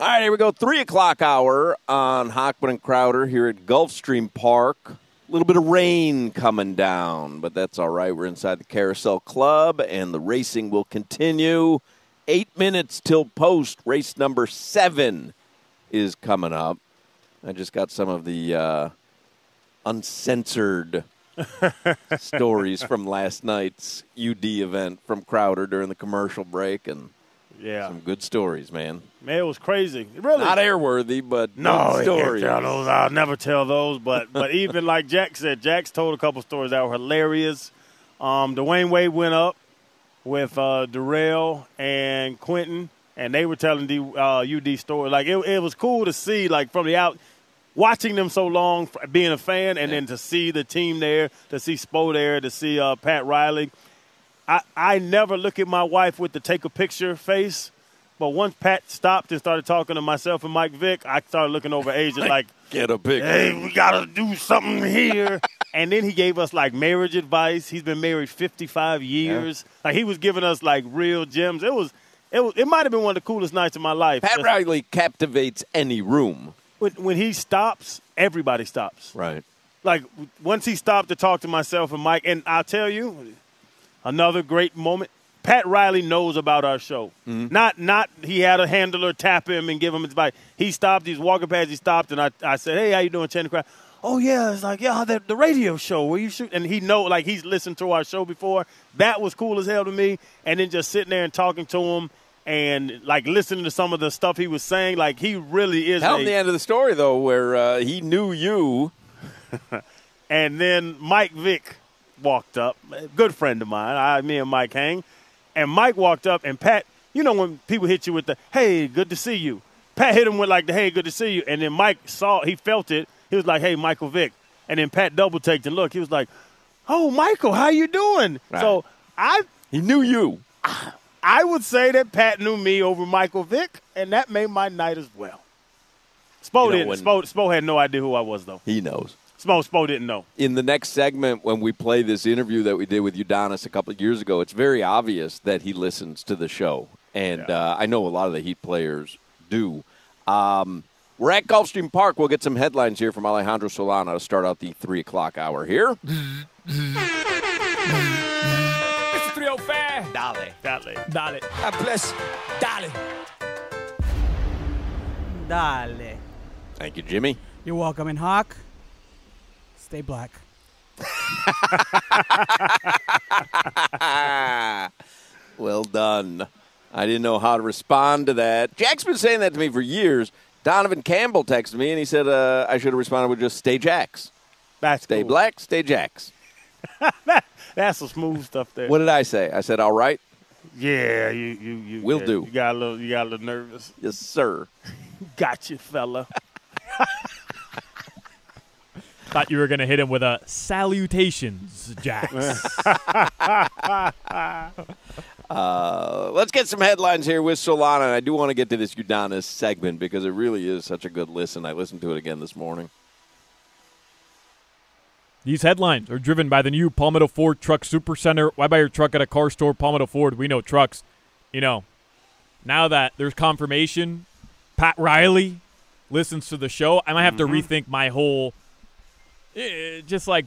All right, here we go. Three o'clock hour on Hochman and Crowder here at Gulfstream Park. A little bit of rain coming down, but that's all right. We're inside the Carousel Club, and the racing will continue. Eight minutes till post. Race number seven is coming up. I just got some of the uh, uncensored stories from last night's UD event from Crowder during the commercial break, and Yeah, some good stories, man. man, it was crazy. Really, Not airworthy, but No, stories. tell those. I'll never tell those. But but even like Jack said, Jack's told a couple stories that were hilarious. Um, Dwyane Wade went up with uh, Dorell and Quentin, and they were telling the uh, UD story. Like it, it was cool to see, like from the out, watching them so long, being a fan, and then to see the team there, to see Spo there, to see uh, Pat Riley. I, I never look at my wife with the take a picture face, but once Pat stopped and started talking to myself and Mike Vick, I started looking over Asia like, Get a picture. hey, we got to do something here. and then he gave us like marriage advice. He's been married 55 years. Like he was giving us like real gems. It was, it was, it might have been one of the coolest nights of my life. Pat Just- Riley captivates any room. when, when he stops, everybody stops. Right. like once he stopped to talk to myself and Mike, and I'll tell you, another great moment. Pat Riley knows about our show. Not not he had a handler tap him and give him advice. He stopped. He's walking past. He stopped, and I, I said, "Hey, how you doing, Channing Crowd?" Oh yeah, it's like yeah, the, the radio show where you shoot, and he know like he's listened to our show before. That was cool as hell to me. And then just sitting there and talking to him and like listening to some of the stuff he was saying, like he really is. Tell a- the end of the story though, where uh, he knew you. And then Mike Vick walked up, a good friend of mine. I, me and Mike hang, and Mike walked up, and Pat. You know when people hit you with the "Hey, good to see you." Pat hit him with like the "Hey, good to see you," and then Mike saw, he felt it. He was like, "Hey, Michael Vick," and then Pat double taked and look, He was like, "Oh, Michael, how you doing?" Right. So I, He knew you. I would say that Pat knew me over Michael Vick, and that made my night as well. Spo You know, didn't. when- Spo, Spo had no idea who I was though. He knows. Spo, Spo didn't know. In the next segment, when we play this interview that we did with Udonis a couple of years ago, it's very obvious that he listens to the show, and Yeah. uh, I know a lot of the Heat players do. Um, we're at Gulfstream Park. We'll get some headlines here from Alejandro Solana to start out the three o'clock hour here. Mr. 305. Dale. Dale. Dale. God bless. Dale. Dale. Thank you, Jimmy. You're welcome. And Hawk, stay black. well done. I didn't know how to respond to that. Jack's been saying that to me for years. Donovan Campbell texted me and he said uh, I should have responded with just stay Jacks. That's Stay cool. black, stay Jacks. That's some smooth stuff there. What did I say? I said, all right. Yeah, you you you Will yeah, do. You got a little you got a little nervous. Yes, sir. Got you, fella. Thought you were going to hit him with a salutations, Jax. Uh, let's get some headlines here with Solana. And I do want to get to this Udonis segment because it really is such a good listen. I listened to it again this morning. These headlines are driven by the new Palmetto Ford Truck Super Center. Why buy your truck at a car store? Palmetto Ford, we know trucks. You know, now that there's confirmation, Pat Riley listens to the show, I might have to rethink my whole, eh, just like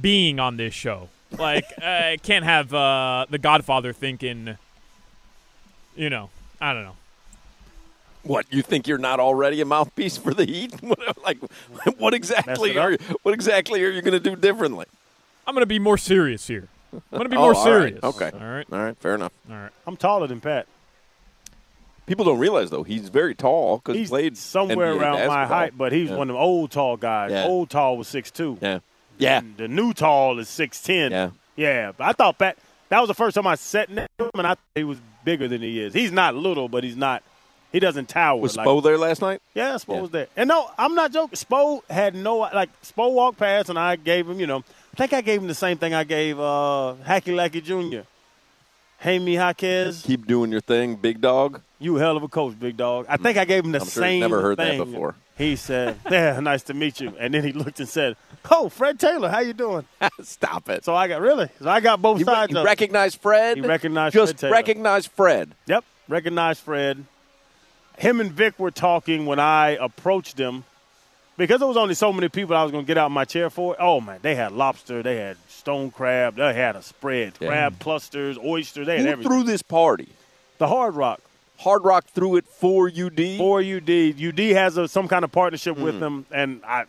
being on this show. Like, I can't have uh, the Godfather thinking, you know, I don't know. What you think you're not already a mouthpiece for the Heat? Like, what exactly are you, what exactly are you going to do differently? I'm going to be more serious here. I'm going to be Oh, more all right. serious. Okay. All right. All right, fair enough. All right. I'm taller than Pat. People don't realize though he's very tall because he He's played somewhere NBA around my height, but he's Yeah. one of them old tall guys. Yeah. Old tall was six two. Yeah, yeah, The new tall is six ten. yeah. Yeah, but I thought Pat. That was the first time I sat next to him, and I thought he was bigger than he is. He's not little, but he's not. He doesn't tower. Was like, Spo there last night? Yeah, Spo Yeah. was there. And no, I'm not joking. Spo had no like Spo walked past and I gave him, you know, I think I gave him the same thing I gave uh Hacky Lackey Jr. Hey me Jaquez, Keep doing your thing, big dog. you a hell of a coach, big dog. I think I gave him the I'm sure same never heard that before. He said, Yeah, nice to meet you. And then he looked and said, Oh, Fred Taylor, how you doing? Stop it. So I got really so I got both You, sides you recognize Fred? He recognized Just Fred Taylor. recognize Fred. Yep. Recognize Fred. him and Vic were talking when I approached them because there was only so many people I was going to get out of my chair for. Oh man, they had lobster, they had stone crab, they had a spread, Yeah. crab clusters, oysters, they had Who everything. threw this party? the Hard Rock. Hard Rock threw it for UD. for UD. UD has a, some kind of partnership Mm. with them, and I,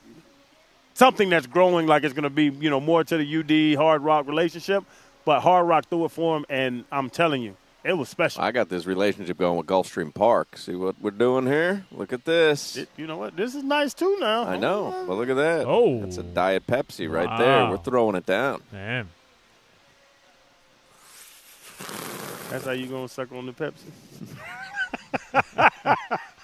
something that's growing like it's going to be you know more to the UD Hard Rock relationship. But Hard Rock threw it for him, and I'm telling you, it was special. I got this relationship going with Gulfstream Park. See what we're doing here? Look at this. It- you know what? This is nice too. Now I know. Oh, well, look at that. Oh. That's a Diet Pepsi right there. We're throwing it down. Man. That's how you gonna suck on the Pepsi.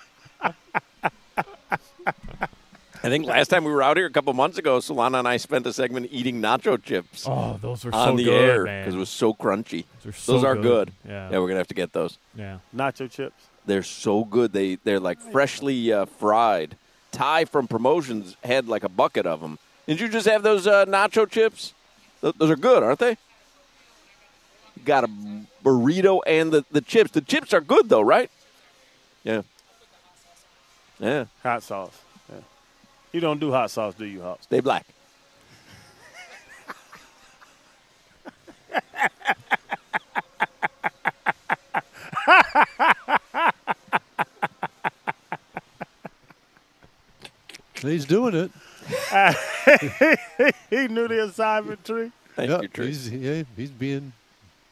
I think last time we were out here a couple months ago, Solana and I spent a segment eating nacho chips Oh, those are on so the good, air man. because it was so crunchy. Those are, so Those are good. Yeah. Yeah, we're gonna have to get those. yeah. Nacho chips. They're so good. They they're like freshly uh, fried. Ty from Promotions had like a bucket of them. Did you just have those uh, nacho chips? Th- those are good, aren't they? Got a burrito and the, the chips. The chips are good though, right? Yeah. Yeah. Hot sauce. Yeah. You don't do hot sauce, do you, Hops? Stay black. He's doing it. he knew the assignment tree. Thank yeah, you, Trish. he's yeah, he's being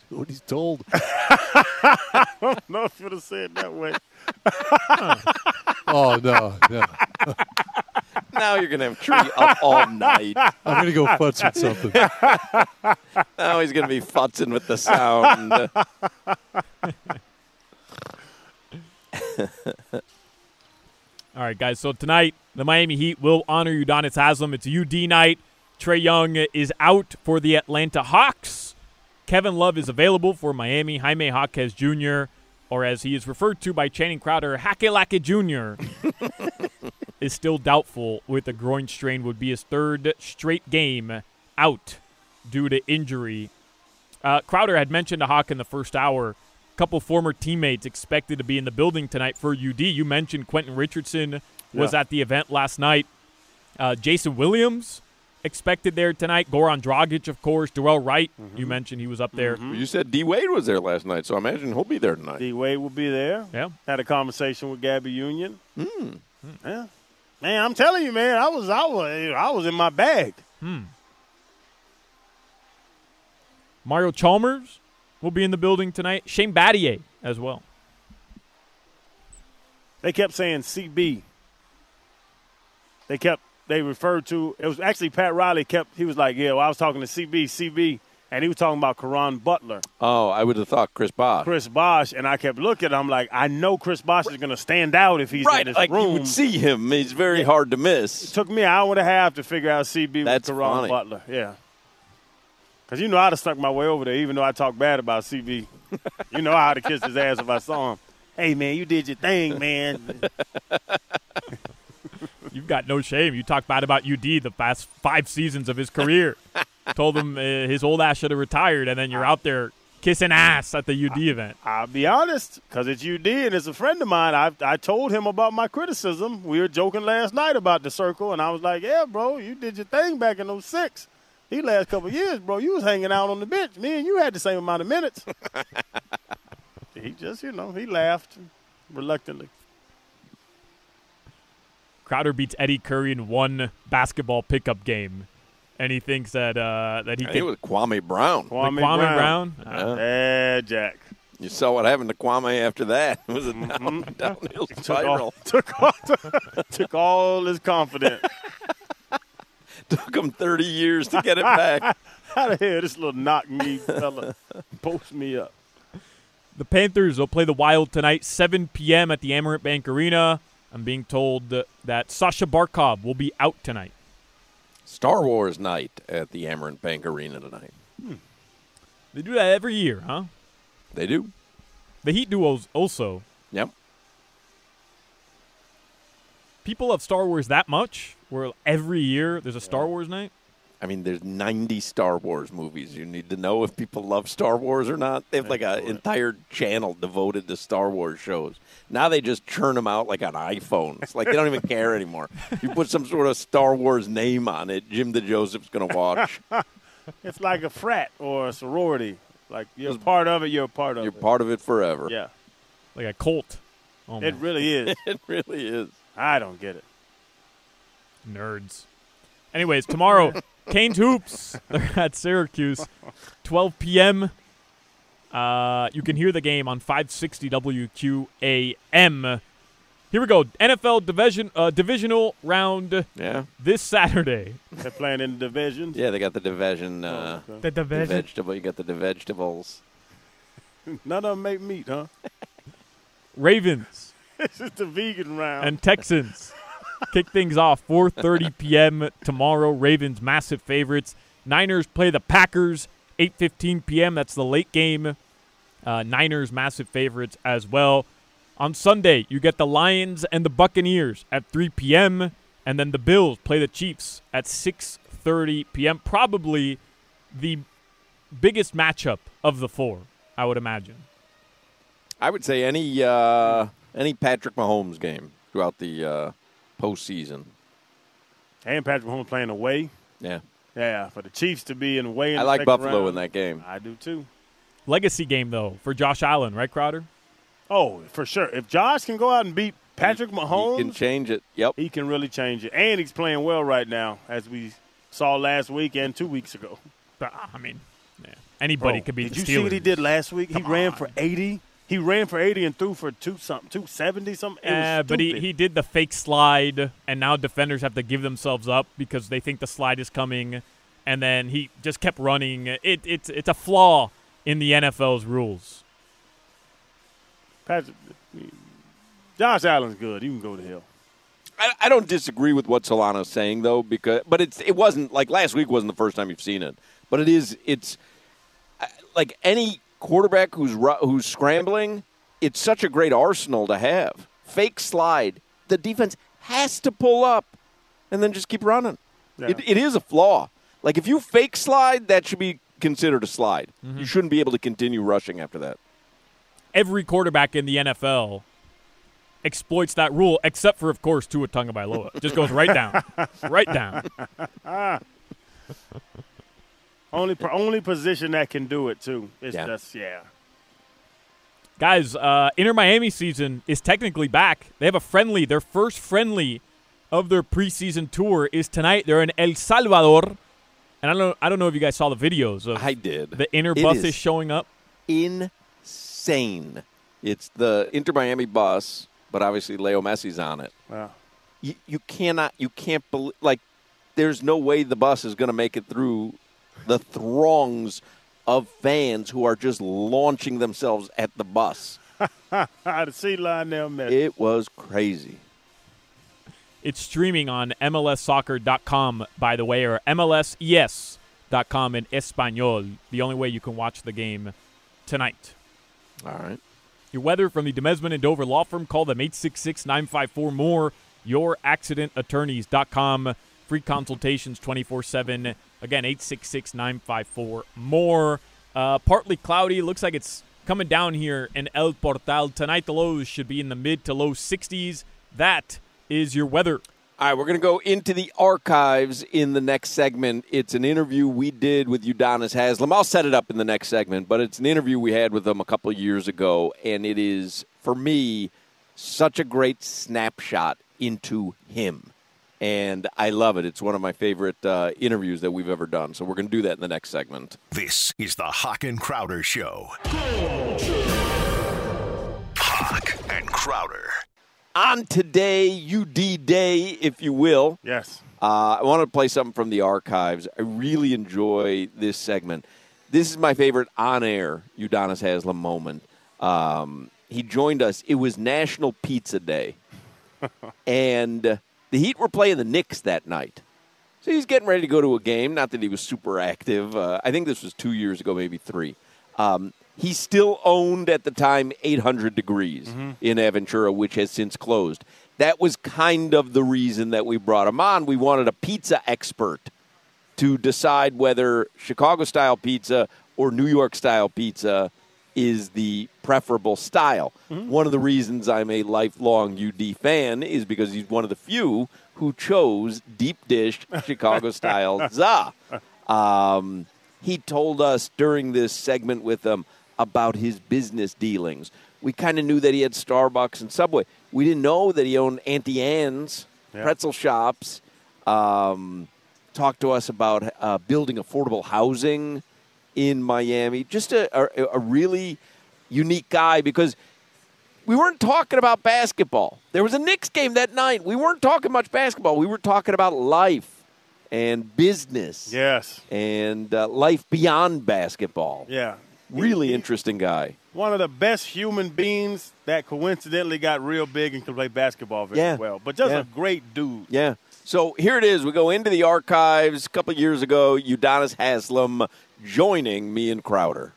what he's told. no, if you'd have said it that way. oh no, no. Now you're gonna have tree up all night. I'm gonna go futz with something. Now he's gonna be futzing with the sound. All right, guys. So tonight, the Miami Heat will honor Udonis Haslem. It's UD night. Trae Young is out for the Atlanta Hawks. Kevin Love is available for Miami. Jaime Jaquez Jr., or as he is referred to by Channing Crowder, Hakelake Jr., is still doubtful with a groin strain. Would be his third straight game out due to injury. Uh, Crowder had mentioned a Hawk in the first hour. A couple former teammates expected to be in the building tonight for UD. You mentioned Quentin Richardson was Yeah. at the event last night. Uh, Jason Williams expected there tonight. Goran Dragic, of course. Dorell Wright, you mentioned he was up there. You said D Wade was there last night, so I imagine he'll be there tonight. D Wade will be there. Yeah. Had a conversation with Gabby Union. Yeah. Man, I'm telling you, man, I was I was I was in my bag. Hmm. Mario Chalmers will be in the building tonight. Shane Battier as well. They kept saying CB. They kept they referred to it was actually Pat Riley kept he was like, Yeah, well, I was talking to CB, CB, and he was talking about Caron Butler, Oh, I would have thought Chris Bosh. Chris Bosh, and I kept looking, I'm like, I know Chris Bosh is gonna stand out if he's right, in this like You would see him. He's very hard to miss. It took me an hour and a half to figure out CB That's with Caron funny. Butler. Yeah. Because you know I'd have stuck my way over there, even though I talk bad about CB. you know I'd have kissed his ass if I saw him. Hey, man, you did your thing, man. You've got no shame. You talk bad about UD the past five seasons of his career. Told him uh, his old ass should have retired, and then you're out there kissing ass at the UD event. I'll be honest, because it's UD and it's a friend of mine. I, I told him about my criticism. We were joking last night about the circle, and I was like, yeah, bro, you did your thing back in those 06. These last couple of years, bro, you was hanging out on the bench. Me and you had the same amount of minutes. he just, you know, he laughed reluctantly. Crowder beats Eddie Curry in one basketball pickup game, and he thinks that uh, that he I can. think it was Kwame Brown. Kwame, Kwame Brown. Brown. Uh, Yeah, Jack. You saw what happened to Kwame after that. It was a down, Mm-hmm. downhill Took spiral. all, took all, took all his confidence. Took him 30 years to get it back. How the hell this little knock me fella post me up? The Panthers will play the Wild tonight, 7 p.m. at the Amerant Bank Arena. I'm being told that, that Sasha Barkov will be out tonight. Star Wars night at the Amerant Bank Arena tonight. Hmm. They do that every year, huh? They do. The Heat duos also. Yep. People love Star Wars that much, where every year there's a Star Wars night. I mean, there's 90 Star Wars movies. You need to know if people love Star Wars or not. They have like an entire channel devoted to Star Wars shows. Now they just churn them out like on iPhones. Like they don't even care anymore. You put some sort of Star Wars name on it, Jim the Joseph's going to watch. It's like a frat or a sorority. Like you're a part of it, you're a part of You're it. part of it forever. Yeah, Like a cult. Oh, it really is. It really is. I don't get it. Nerds. Anyways, tomorrow, Canes Hoops. They're at Syracuse, 12 p.m. Uh, you can hear the game on 560 WQAM. Here we go. NFL division uh, divisional round Yeah. this Saturday. They're playing in the divisions. Yeah, they got the division. Uh, Oh, okay. The the vegetable. You got the vegetables. None of them make meat, huh? Ravens this is the vegan round. and Texans kick things off 4:30 p.m. tomorrow. Ravens massive favorites. Niners play the Packers 8:15 p.m. That's the late game. Uh, Niners massive favorites as well. On Sunday, you get the Lions and the Buccaneers at 3 p.m. and then the Bills play the Chiefs at 6:30 p.m. Probably the biggest matchup of the four, I would imagine. I would say any uh, any Patrick Mahomes game throughout the uh, postseason. and Patrick Mahomes playing away. Yeah, Yeah, for the Chiefs to be in away. In I the like Buffalo round, in that game. I do too. Legacy game though for Josh Allen, right, Crowder? Oh, for sure. If Josh can go out and beat Patrick Mahomes, He can change it. Yep. he can really change it. And he's playing well right now, as we saw last week and two weeks ago. But, I mean, yeah. anybody Bro, could beat the Steelers. Did you Steelers. see what he did last week? he Come ran on. for eighty. He ran for eighty and threw for two something, two seventy something. It was Yeah, but he, he did the fake slide, and now defenders have to give themselves up because they think the slide is coming, and then he just kept running. It, it's it's a flaw in the NFL's rules. Patrick, Josh Allen's good. You can go to hell. I, I don't disagree with what Solana's saying though, because but it's it wasn't like last week wasn't the first time you've seen it, but it is it's uh, like any quarterback who's who's scrambling. It's such a great arsenal to have. Fake slide, the defense has to pull up, and then just keep running. Yeah. It, it is a flaw. Like if you fake slide, that should be considered a slide. Mm-hmm. You shouldn't be able to continue rushing after that. Every quarterback in the NFL exploits that rule, except for, of course, Tua Tagovailoa. Just goes right down, right down. Only only position that can do it too. It's Yeah. just yeah. Guys, uh, Inter Miami season is technically back. They have a friendly. Their first friendly of their preseason tour is tonight. They're in El Salvador, and I don't. I don't know if you guys saw the videos of I did. the Inter It buses is showing up. insane. It's the Inter Miami bus, but obviously Leo Messi's on it. Wow. You, you cannot, you can't believe, like, there's no way the bus is going to make it through the throngs of fans who are just launching themselves at the bus. I to see Lionel Messi. It was crazy. It's streaming on MLSsoccer.com, by the way, or MLSES.com in Espanol. The only way you can watch the game tonight. All right. Your weather from the Demesman and Dover Law Firm. Call them 866 954 more. YourAccidentAttorneys.com. Free consultations 24 7. Again, 866 954 more. Uh, partly cloudy. Looks like it's coming down here in El Portal. Tonight, the lows should be in the mid to low 60s. That is your weather. All right, we're going to go into the archives in the next segment. It's an interview we did with Udonis Haslem. I'll set it up in the next segment, but it's an interview we had with him a couple of years ago, and it is, for me, such a great snapshot into him. And I love it. It's one of my favorite uh, interviews that we've ever done. So we're going to do that in the next segment. This is the Hawk and Crowder Show. Hawk and Crowder. On today, UD Day, if you will, yes. Uh, I want to play something from the archives. I really enjoy this segment. This is my favorite on air Udonis Haslem moment. Um, he joined us. It was National Pizza Day. and uh, the Heat were playing the Knicks that night. So he's getting ready to go to a game. Not that he was super active. Uh, I think this was two years ago, maybe three. Um, he still owned at the time 800 Degrees in Aventura, which has since closed. That was kind of the reason that we brought him on. We wanted a pizza expert to decide whether Chicago style pizza or New York style pizza is the preferable style. One of the reasons I'm a lifelong UD fan is because he's one of the few who chose deep dish Chicago style za. Um, he told us during this segment with him about his business dealings. We kind of knew that he had Starbucks and Subway. We didn't know that he owned Auntie Anne's Yeah. pretzel shops. Um, talked to us about uh, building affordable housing in Miami. Just a, a, a really unique guy because we weren't talking about basketball. There was a Knicks game that night. We weren't talking much basketball. We were talking about life and business Yes. and uh, life beyond basketball. Yeah. Really interesting guy. One of the best human beings that coincidentally got real big and could play basketball very Yeah. well. But just Yeah. a great dude. Yeah. So here it is. We go into the archives. A couple years ago, Udonis Haslem joining me and Crowder.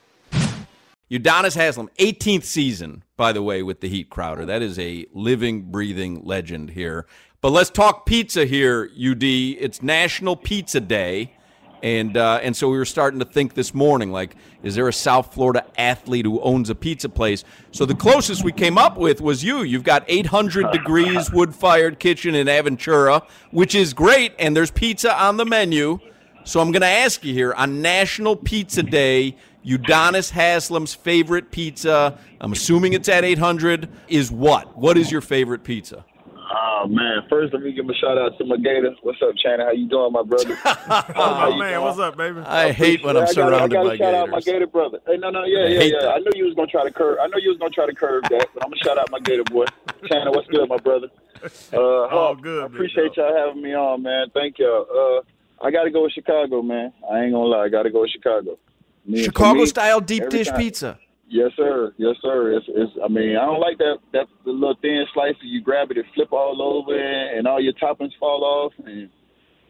Udonis Haslem, 18th season, by the way, with the Heat Crowder. That is a living, breathing legend here. But let's talk pizza here, UD. It's National Pizza Day. And, uh, and so we were starting to think this morning, like, is there a South Florida athlete who owns a pizza place? So the closest we came up with was you. You've got 800 degrees wood fired kitchen in Aventura, which is great, and there's pizza on the menu. So I'm going to ask you here on National Pizza Day, Udonis Haslem's favorite pizza, I'm assuming it's at 800, is what? What is your favorite pizza? Oh man! First, let me give a shout out to my gator. What's up, Channing? How you doing, my brother? How you doing? up, baby? I hate when I'm I gotta- surrounded I gotta by shout out my gator brother. Hey, no, no, yeah, I yeah, yeah. that. I knew you was gonna try to curve. I know you was gonna try to curve that, but I'm gonna shout out my gator boy. Channing, what's good, my brother? Uh, All good, I appreciate y'all having me on, man. Thank y'all. Uh, I gotta go with Chicago, man. I ain't gonna lie. I gotta go with Chicago. I mean, Chicago me, style deep dish time- pizza. Yes, sir. Yes, sir. It's, it's. I mean, I don't like that. That the little thin slice that you grab it and flip all over, and all your toppings fall off. And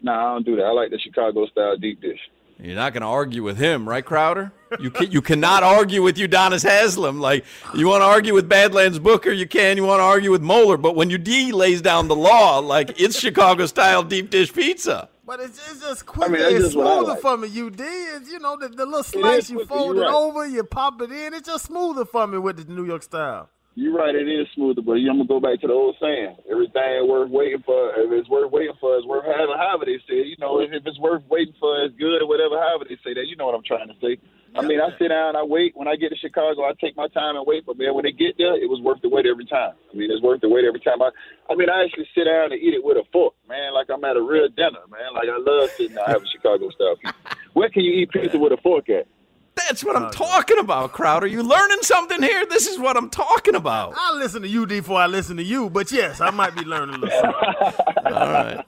nah, I don't do that. I like the Chicago style deep dish. You're not going to argue with him, right, Crowder? You can, you cannot argue with Udonis Haslem. Like you want to argue with Badlands Booker, you can. You want to argue with Moeller, but when you D lays down the law, like it's Chicago style deep dish pizza. But it's, it's just quicker mean, that's and just what I smoother like. for me. You did, you know, the, the little slice you fold it right. over, you pop it in. It's just smoother for me with the New York style. You're right. It is smoother, but I'm gonna go back to the old saying: everything worth waiting for. If it's worth waiting for, it's worth having. However they say, you know, if, if it's worth waiting for, it's good or whatever. However they say that, you know what I'm trying to say. I mean, I sit down, I wait. When I get to Chicago, I take my time and wait. But man, when they get there, it was worth the wait every time. I mean, it's worth the wait every time. I, I mean, I actually sit down and eat it with a fork, man, like I'm at a real dinner, man. Like I love sitting down having Chicago style pizza. Where can you eat pizza with a fork at? That's what I'm uh, talking about, Crowder. You learning something here? This is what I'm talking about. I listen to UD before I listen to you, but yes, I might be learning a little something. All right.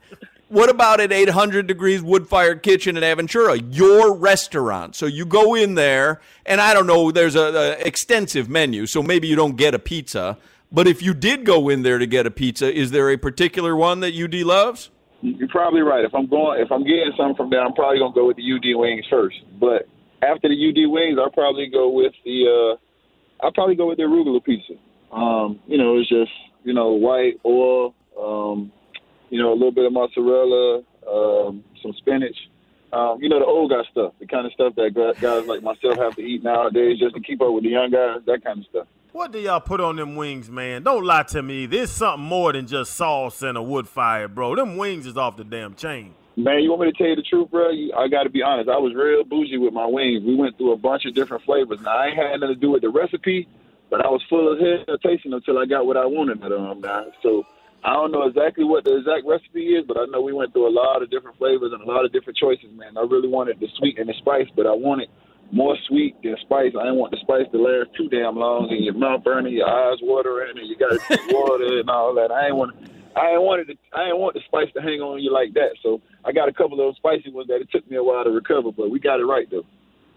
What about at 800 degrees wood fired kitchen in Aventura, your restaurant? So you go in there, and I don't know, there's a, a extensive menu, so maybe you don't get a pizza. But if you did go in there to get a pizza, is there a particular one that UD loves? You're probably right. If I'm going, if I'm getting something from there, I'm probably gonna go with the UD wings first. But after the UD wings, I'll probably go with the, uh, I'll probably go with the arugula pizza. Um, you know, it's just you know white oil, um, you know, a little bit of mozzarella, um, some spinach. Um, you know, the old guy stuff, the kind of stuff that guys like myself have to eat nowadays just to keep up with the young guys. That kind of stuff. What do y'all put on them wings, man? Don't lie to me. There's something more than just sauce and a wood fire, bro. Them wings is off the damn chain. Man, you want me to tell you the truth, bro? I got to be honest. I was real bougie with my wings. We went through a bunch of different flavors. Now, I ain't had nothing to do with the recipe, but I was full of hesitation until I got what I wanted them. Um, now, so I don't know exactly what the exact recipe is, but I know we went through a lot of different flavors and a lot of different choices, man. I really wanted the sweet and the spice, but I wanted more sweet than spice. I didn't want the spice to last too damn long and your mouth burning, your eyes watering, and you got to drink water and all that. I ain't want. I ain't wanted to, I ain't want the spice to hang on you like that. So I got a couple of those spicy ones that it took me a while to recover, but we got it right though.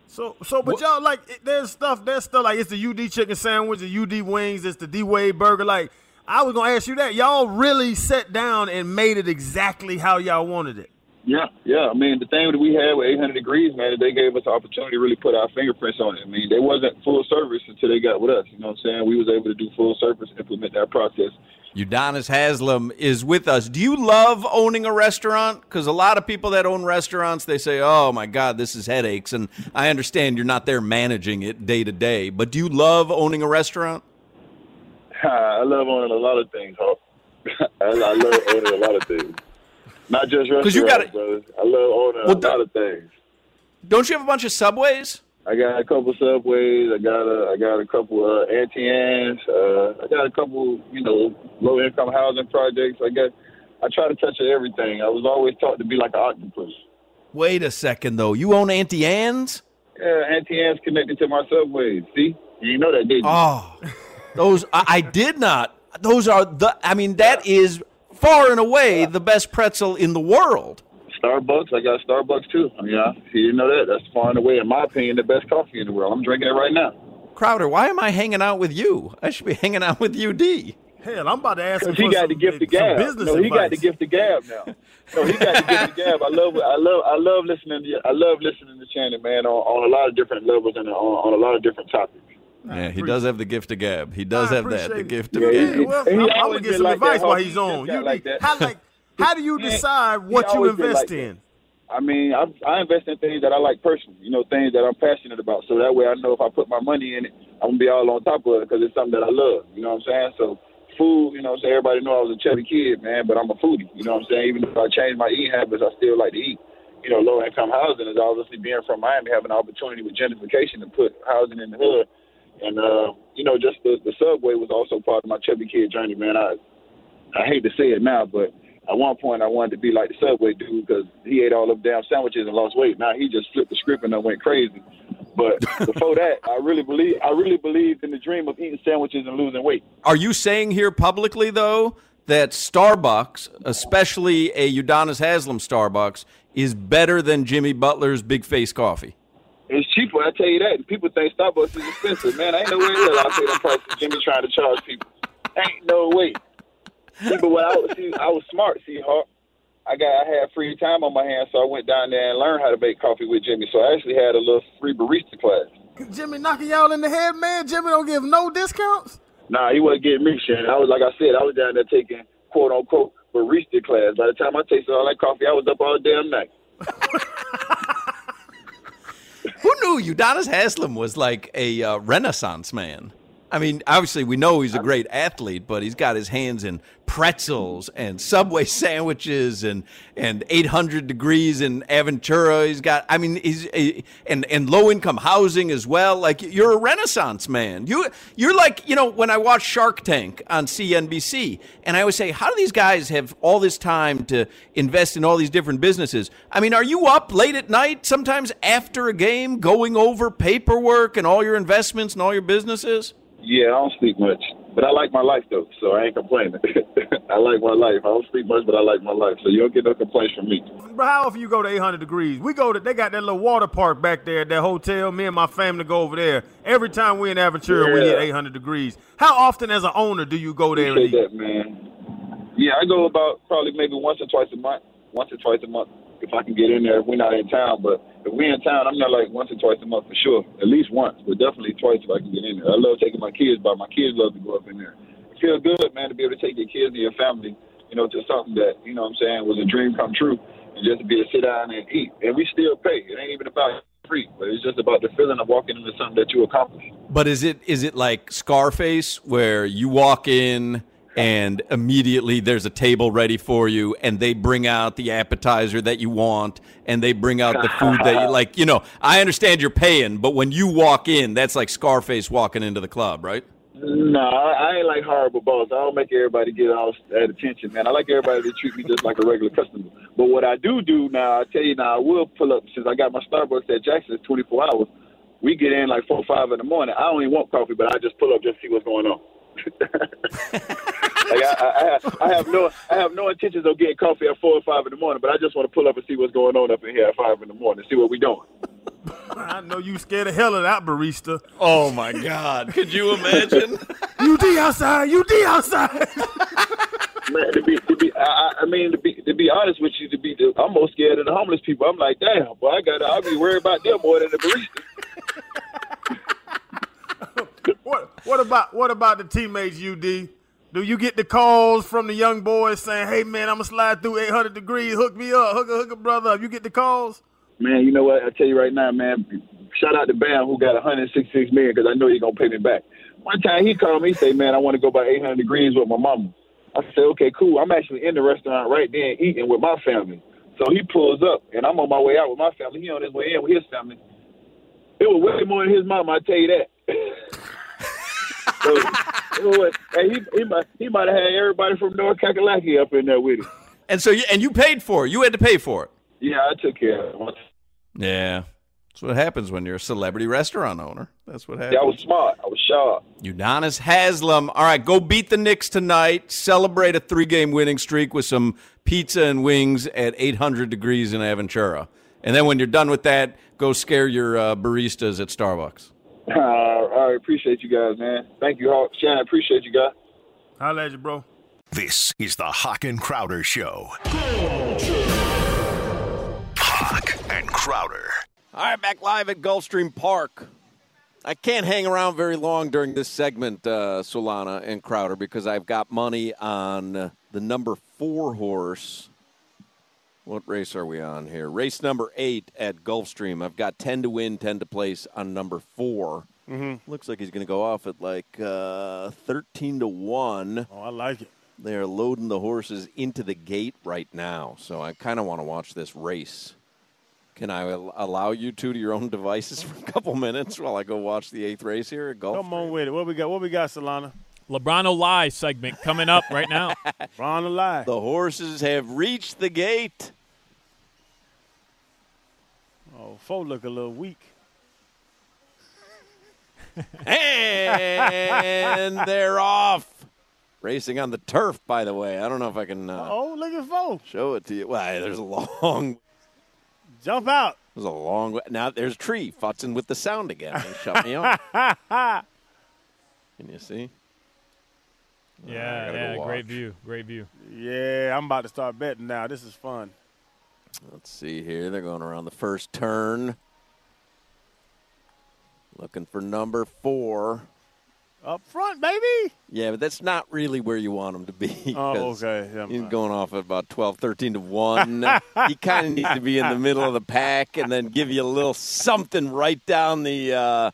So, so, but y'all like there's stuff, there's stuff like it's the UD chicken sandwich, the UD wings, it's the D Wade burger. Like I was gonna ask you that. Y'all really sat down and made it exactly how y'all wanted it. Yeah, yeah. I mean, the thing that we had with 800 Degrees, man, is they gave us the opportunity to really put our fingerprints on it. I mean, they wasn't full service until they got with us. You know what I'm saying? We was able to do full service, implement that process, Udonis Haslem is with us. Do you love owning a restaurant? Because a lot of people that own restaurants, they say, "Oh my God, this is headaches." And I understand you're not there managing it day to day, but do you love owning a restaurant? I love owning a lot of things. I, I love owning a lot of things. Not just restaurants, you gotta- brother. I love owning Well, a lot of things. Don't you have a bunch of subways? I got a couple subways. I got a I got a couple uh, Auntie Anne's. Uh, I got a couple you know low income housing projects. I got I try to touch everything. I was always taught to be like an octopus. Wait a second, though. You own Auntie Anne's? Yeah, Auntie Anne's connected to my subways. See, you know that, didn't you? Oh, those I, I did not. Those are the. I mean, that is far and away the best pretzel in the world. Starbucks. I got Starbucks too. Yeah, you didn't know that. That's far and away, in my opinion, the best coffee in the world. I'm drinking it right now. Crowder, why am I hanging out with you? I should be hanging out with UD. Hell, I'm about to ask him he for got some, the gift of gab. business No, he advice. got the gift of gab now. No, he got the gift of gab. I love, I love, I love listening. To, I love listening to Shannon, man, on, on a lot of different levels and on, on a lot of different topics. Yeah, he does have the gift of gab. He does I have that, the gift of Yeah, gab. he- well, I'm, I'm gonna get some like that, advice while he's on. You like that. how like how do you decide what you invest like that. in? I mean, I, I invest in things that I like personally, you know, things that I'm passionate about. So that way I know if I put my money in it, I'm going to be all on top of it because it's something that I love. You know what I'm saying? So food, you know what Everybody know I was a chubby kid, man, but I'm a foodie. You know what I'm saying? Even if I changed my eating habits, I still like to eat. You know, low income housing is obviously being from Miami, having an opportunity with gentrification to put housing in the hood. And, uh, you know, just the, the subway was also part of my chubby kid journey, man. I, I hate to say it now, but at one point I wanted to be like the Subway dude because he ate all them damn sandwiches and lost weight. Now he just flipped the script and I went crazy. But before that, I really believe I really believed in the dream of eating sandwiches and losing weight. Are you saying here publicly, though, that Starbucks, especially a Udonis Haslem Starbucks, is better than Jimmy Butler's Big Face Coffee? It's cheaper, I tell you that. People think Starbucks is expensive, man. Ain't no way in hell I pay the price that Jimmy trying to charge people. Ain't no way. See, but what I was, see, I was smart. See, Hawk. I got I had free time on my hands, so I went down there and learned how to make coffee with Jimmy. So I actually had a little free barista class. Jimmy knocking y'all in the head, man. Jimmy don't give no discounts. Nah, he wasn't getting me, shit. I was like I said, I was down there taking quote unquote barista class. By the time I tasted all that coffee, I was up all damn night. Knew Udonis Haslem was like a uh, renaissance man? I mean, obviously we know he's a great athlete, but he's got his hands in pretzels and Subway sandwiches and and 800 degrees in Aventura. He's got, I mean, he's and and low income housing as well. Like you're a renaissance man. You you're like you know when I watch Shark Tank on CNBC, and I always say, how do these guys have all this time to invest in all these different businesses? I mean, are you up late at night, sometimes after a game, going over paperwork and all your investments and all your businesses? Yeah, I don't sleep much, but I like my life though, so I ain't complaining. I like my life. I don't sleep much, but I like my life, so you don't get no complaints from me. But how often you go to 800 degrees? We go to, they got that little water park back there at that hotel. Me and my family go over there. Every time we in Aventura, we Yeah. hit 800 degrees. How often as an owner do you go there and Appreciate eat? that, man. Yeah, I go about probably maybe once or twice a month. Once or twice a month if I can get in there if we're not in town. But if we're in town, I'm not like once or twice a month for sure. At least once, but definitely twice if I can get in there. I love taking my kids, but my kids love to go up in there. It feels good, man, to be able to take your kids and your family, you know, to something that, you know what I'm saying, was a dream come true. And just to be able to sit down and eat. And we still pay. It ain't even about free, but it's just about the feeling of walking into something that you accomplished. But is it is it like Scarface where you walk in and immediately there's a table ready for you and they bring out the appetizer that you want and they bring out the food that you like, you know, I understand you're paying, but when you walk in, that's like Scarface walking into the club, right? No, I ain't like horrible boss. I don't make everybody get all that attention, man. I like everybody to treat me just like a regular customer. But what I do do now, I tell you now, I will pull up since I got my Starbucks at Jackson's 24 hours. We get in like four or five in the morning. I don't even want coffee, but I just pull up just to see what's going on. like I, I, I, have, no, I have no intentions of getting coffee at four or five in the morning, but I just want to pull up and see what's going on up in here at five in the morning, see what we doing. I know you scared the hell of that barista. Oh my God. Could you imagine? UD outside, UD outside. Man, to be, to be, I, I- I mean, to be, to be honest with you, to be, I'm more scared of the homeless people. I'm like, damn, boy, I got, I'll be worried about them more than the barista. what what about what about the teammates, UD? Do you get the calls from the young boys saying, "Hey man, I'm gonna slide through 800 degrees. Hook me up. Hook a hook a brother up." You get the calls. Man, you know what? I tell you right now, man. Shout out to Bam who got 166 million because I know he's gonna pay me back. One time he called me, he say, "Man, I want to go by 800 degrees with my mama." I said, "Okay, cool. I'm actually in the restaurant right then eating with my family." So he pulls up, and I'm on my way out with my family. He on his way in with his family. It was way more than his mama. I tell you that. so, was, hey, he, he might he might have had everybody from North Kakalaki up in there with him. And so you and you paid for it. You had to pay for it. Yeah, I took care of it. Yeah. That's what happens when you're a celebrity restaurant owner. That's what happens. Yeah, I was smart. I was sharp. Udonis Haslem. All right, go beat the Knicks tonight. Celebrate a three-game winning streak with some pizza and wings at 800 degrees in Aventura. And then when you're done with that, go scare your uh, baristas at Starbucks. Uh, I appreciate you guys, man. Thank you, Hawk. Shannon, appreciate you guys. Holla at you, bro. This is the Hawk and Crowder Show. Hawk and Crowder. All right, back live at Gulfstream Park. I can't hang around very long during this segment, uh, Solana and Crowder, because I've got money on uh, the number four horse. What race are we on here? Race number eight at Gulfstream. I've got 10 to win, 10 to place on number 4 Mm-hmm. Looks like he's going to go off at like uh, 13 to 1. Oh, I like it. They are loading the horses into the gate right now, so I kind of want to watch this race. Can I al- allow you two to your own devices for a couple minutes while I go watch the eighth race here at Gulf? Come on with it. What we got? What we got, Solana? LeBron Lie segment coming up right now. Ron alive. The horses have reached the gate. Oh, four look a little weak. and they're off. Racing on the turf, by the way. I don't know if I can uh, Oh, look at four. show it to you. Well, there's a long, Jump out. there's a long. way. Now there's tree futzing with the sound again. They shut me off. Can you see? Yeah, gotta go yeah, great view, great view. Yeah, I'm about to start betting now. This is fun. Let's see here. They're going around the first turn. Looking for number four. Up front, baby. Yeah, but that's not really where you want him to be. Oh, okay. Yeah, He's going off at about 12, 13 to 1. he kind of needs to be in the middle of the pack and then give you a little something right down the uh,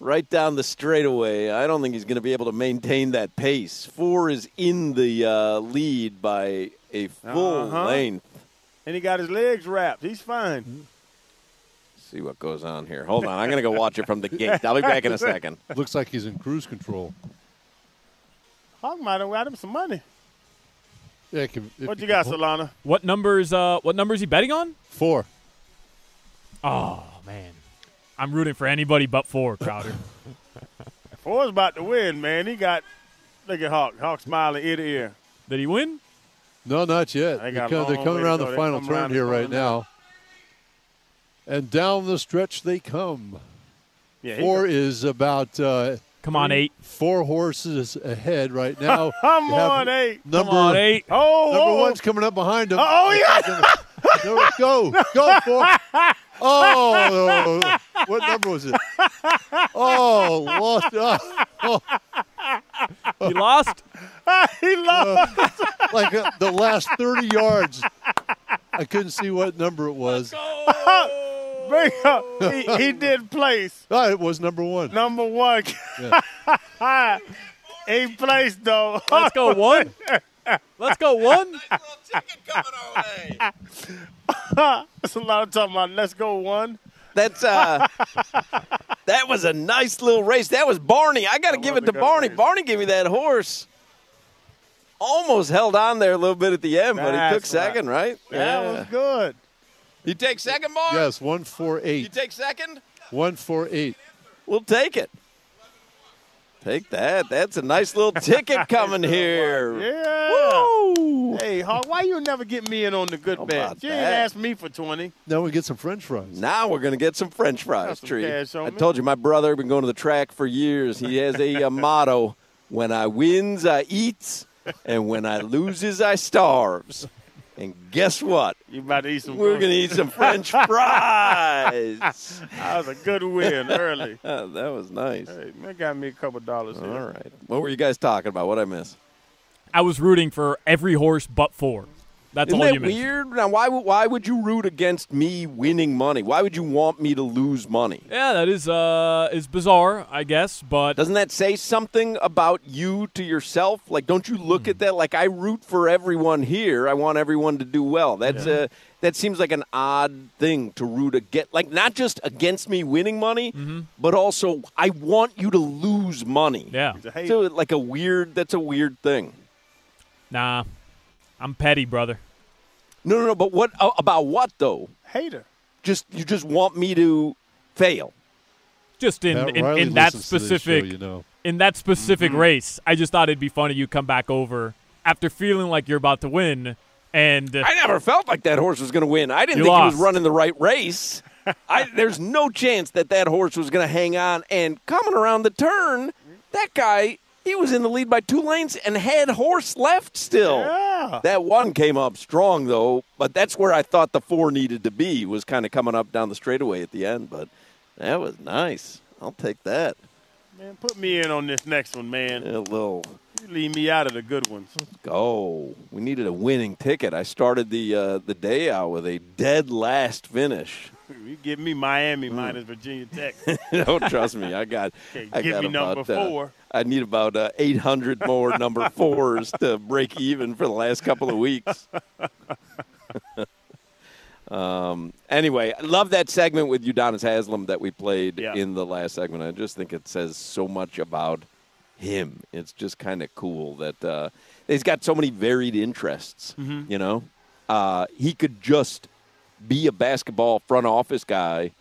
right down the straightaway. I don't think he's going to be able to maintain that pace. Four is in the uh, lead by a full Uh-huh. length. And he got his legs wrapped. He's fine. See what goes on here. Hold on. I'm going to go watch it from the gate. I'll be back in a second. Looks like he's in cruise control. Hawk might have got him some money. Yeah, if What you got, Solana? What numbers? Uh, what numbers he betting on? Four. Oh man, I'm rooting for anybody but four. Crowder. Four's about to win, man. He got. Look at Hawk. Hawk smiling ear to ear. Did he win? No, not yet. They They're, got a co- they're coming around the final turn here right now. now. And down the stretch they come. Yeah, he Four is about uh, Come on, eight. four horses ahead right now. Come You have on, eight. Number, Come on, eight. Oh, number oh, one's coming up behind him. Oh, yeah. No, go, go for. Oh, what number was it? Oh, lost. Oh, oh, He lost. he lost. like uh, the last thirty yards. I couldn't see what number it was. Bring up. He, he did place. Oh, it was number one. Number one. he placed, though. Let's go one. Let's go one. That's a lot of talking about. Let's go one. That's uh, that was a nice little race. That was Barney. I got to give it to Barney. race. Barney gave me that horse. Almost held on there a little bit at the end, but he took That's right. second, right? That was good. You take second, Barney? Yes, one four eight. four You take second? One four eight. We'll take it. Take that. That's a nice little ticket coming here. Yeah. Woo! Hey, Hawk, why you never get me in on the good How bet? You ain't that? asked me for 20. Now we get some French fries. Now we're going to get some French fries, some Tree. I me. told you my brother been going to the track for years. He has a, uh motto: "When I wins, I eats, and when I loses, I starves." And guess what? You about to eat some? French fries. We're gonna eat some French fries. That was a good win early. That was nice. Hey, that got me a couple dollars. All Here. right. What were you guys talking about? What I miss? I was rooting for every horse but four. That's Isn't all that you missed. weird? Now, why would why would you root against me winning money? Why would you want me to lose money? Yeah, that is uh is bizarre, I guess, but Doesn't that say something about you to yourself? Like, don't you look at hmm. that? Like, I root for everyone here. I want everyone to do well. That's a uh, that seems like an odd thing to root against. Like, not just against me winning money, mm-hmm. but also I want you to lose money. yeah. He's a hater. So, like a weird. That's a weird thing. Nah. I'm petty, brother. No, no, no. But what uh, about what though? hater. Just you just want me to fail. Just in Pat in, in that listens to this specific show, you know. in that specific Mm-hmm. race, I just thought it'd be funny you come back over after feeling like you're about to win and I never felt like that horse was going to win. I didn't You think he was running the right race. I, there's no chance that that horse was going to hang on. And coming around the turn, that guy, he was in the lead by two lanes and had horse left still. Yeah. That one came up strong though, but that's where I thought the four needed to be. Was kind of coming up down the straightaway at the end, but that was nice. I'll take that. Man, put me in on this next one, man. A little You leave me out of the good ones. go. We needed a winning ticket. I started the uh, the day out with a dead last finish. You give me Miami Mm. minus Virginia Tech. Don't trust me. I got. Okay, I give got me number about, uh. I need about uh, 800 more number fours to break even for the last couple of weeks. um. Anyway, I love that segment with Udonis Haslem that we played Yeah. in the last segment. I just think it says so much about him. It's just kind of cool that uh, he's got so many varied interests. Mm-hmm. You know, uh, he could just be a basketball front office guy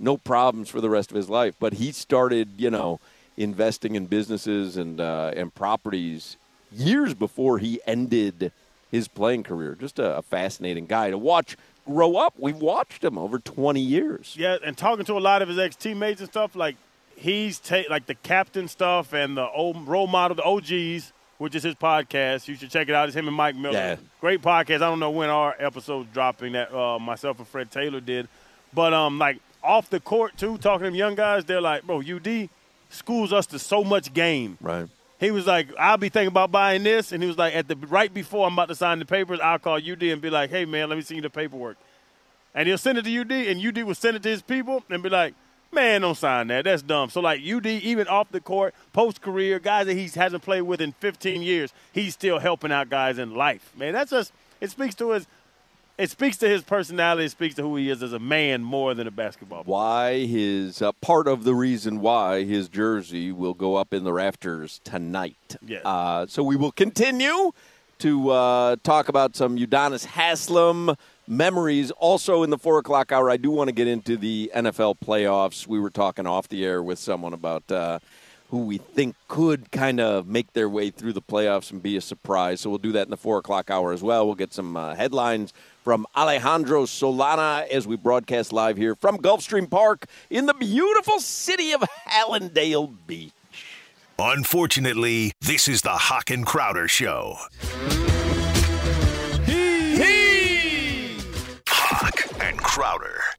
no problems for the rest of his life. But he started, you know, investing in businesses and uh, and properties years before he ended his playing career. Just a, a fascinating guy to watch grow up. We've watched him over 20 years. Yeah, and talking to a lot of his ex teammates and stuff, like he's ta- like the captain stuff and the old role model, the OGs, which is his podcast. You should check it out. It's him and Mike Miller. Yeah. Great podcast. I don't know when our episode's dropping that uh, myself and Fred Taylor did, but um, like off the court too, talking to them young guys, they're like, bro, UD schools us to so much game. Right. He was like, I'll be thinking about buying this, and he was like, at the right before I'm about to sign the papers, I'll call UD and be like, hey man, let me see you the paperwork, and he'll send it to UD, and UD will send it to his people and be like, man, don't sign that, that's dumb. So like UD, even off the court, post career, guys that he hasn't played with in 15 years, he's still helping out guys in life. Man, that's just it speaks to his. It speaks to his personality. It speaks to who he is as a man more than a basketball player. Why his uh, part of the reason why his jersey will go up in the rafters tonight. Yes. Uh, so we will continue to uh, talk about some Udonis Haslem memories. Also in the four o'clock hour, I do want to get into the NFL playoffs. We were talking off the air with someone about. Uh, who we think could kind of make their way through the playoffs and be a surprise. So we'll do that in the four o'clock hour as well. We'll get some uh, headlines from Alejandro Solana as we broadcast live here from Gulfstream Park in the beautiful city of Hallandale Beach. Unfortunately, this is the Hoch and Crowder Show. Crowder.